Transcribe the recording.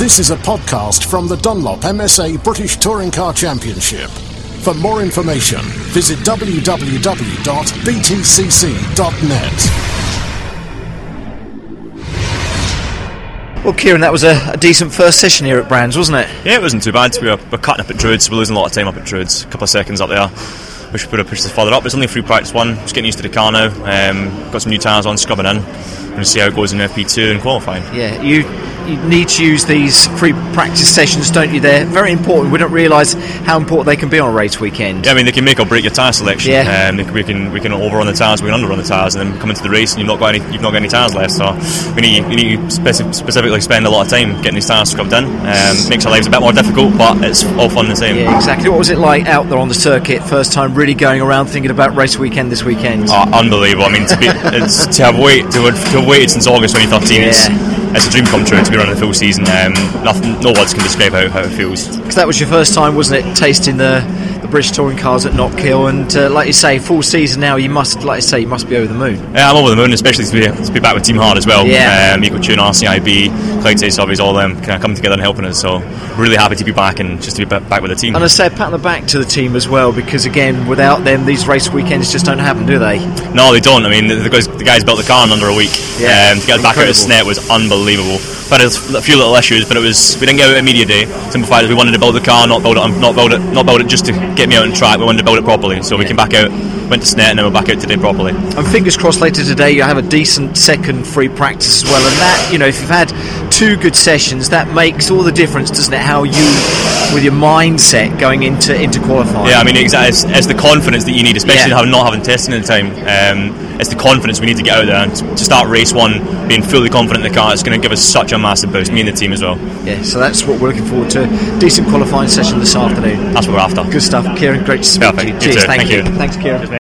This is a podcast from the Dunlop MSA British Touring Car Championship. For more information, visit www.btcc.net. Well, Kieran, that was a, a, decent first session here at Brands, wasn't it? Yeah, it wasn't too bad. We were, we're cutting up at Druids, we're losing a lot of time up at Druids. A couple of seconds up there. Wish we could have pushed this further up. It's only a free practice one. Just getting used to the car now. Um, got some new tyres on, scrubbing in. Going to see how it goes in FP2 and qualifying. Yeah, you you need to use these free practice sessions, don't you? They're very important. We don't realise how important they can be on a race weekend. Yeah, I mean they can make or break your tyre selection. Yeah. Um, we can we can overrun the tyres, we can underrun the tyres, and then come into the race and you've not got any you've not got any tyres left. So we need we need to specifically spend a lot of time getting these tyres scrubbed in. Um, makes our lives a bit more difficult, but it's all fun the same. Yeah, exactly. What was it like out there on the circuit? First time really going around thinking about race weekend this weekend. Oh, unbelievable! I mean, to, be, to have wait to, to have waited since August 2013. Yeah. It's, it's a dream come true to be running the full season. Um, nothing, no words can describe how, how it feels. Because that was your first time, wasn't it, tasting the, the British touring cars at Knockhill, and uh, like you say, full season now. You must, like you say, you must be over the moon. Yeah, I'm over the moon, especially to be, to be back with Team Hard as well. Yeah, um, EcoTune, RCIB, Cloud Taste Surveys, all them kind of coming together and helping us. So really happy to be back and just to be back with the team. And I said, pat on the back to the team as well, because again, without them, these race weekends just don't happen, do they? No, they don't. I mean, the guys, the guys built the car in under a week. Yeah, um, to get back out of SNET was unbelievable. But a few little issues, but it was we didn't get out at media day. Simplified, as we wanted to build the car, not build it, not build it, not build it just to get me out on track. We wanted to build it properly, so we came back out, went to SNET, and then we're back out today properly. And fingers crossed, later today you have a decent second free practice as well. And that, you know, if you've had two good sessions, that makes all the difference, doesn't it? How you, with your mindset going into into qualifying. Yeah, I mean, exactly. It's, it's the confidence that you need, especially yeah. not having testing in the time. Um, it's the confidence we need to get out there and to start race one being fully confident in the car. It's going to give us such a massive boost, me and the team as well. Yeah, so that's what we're looking forward to. Decent qualifying session this afternoon. That's what we're after. Good stuff, Kieran. Great to speak Perfect. to you. Cheers. Thank, Thank, you. you. Thanks, Kieran.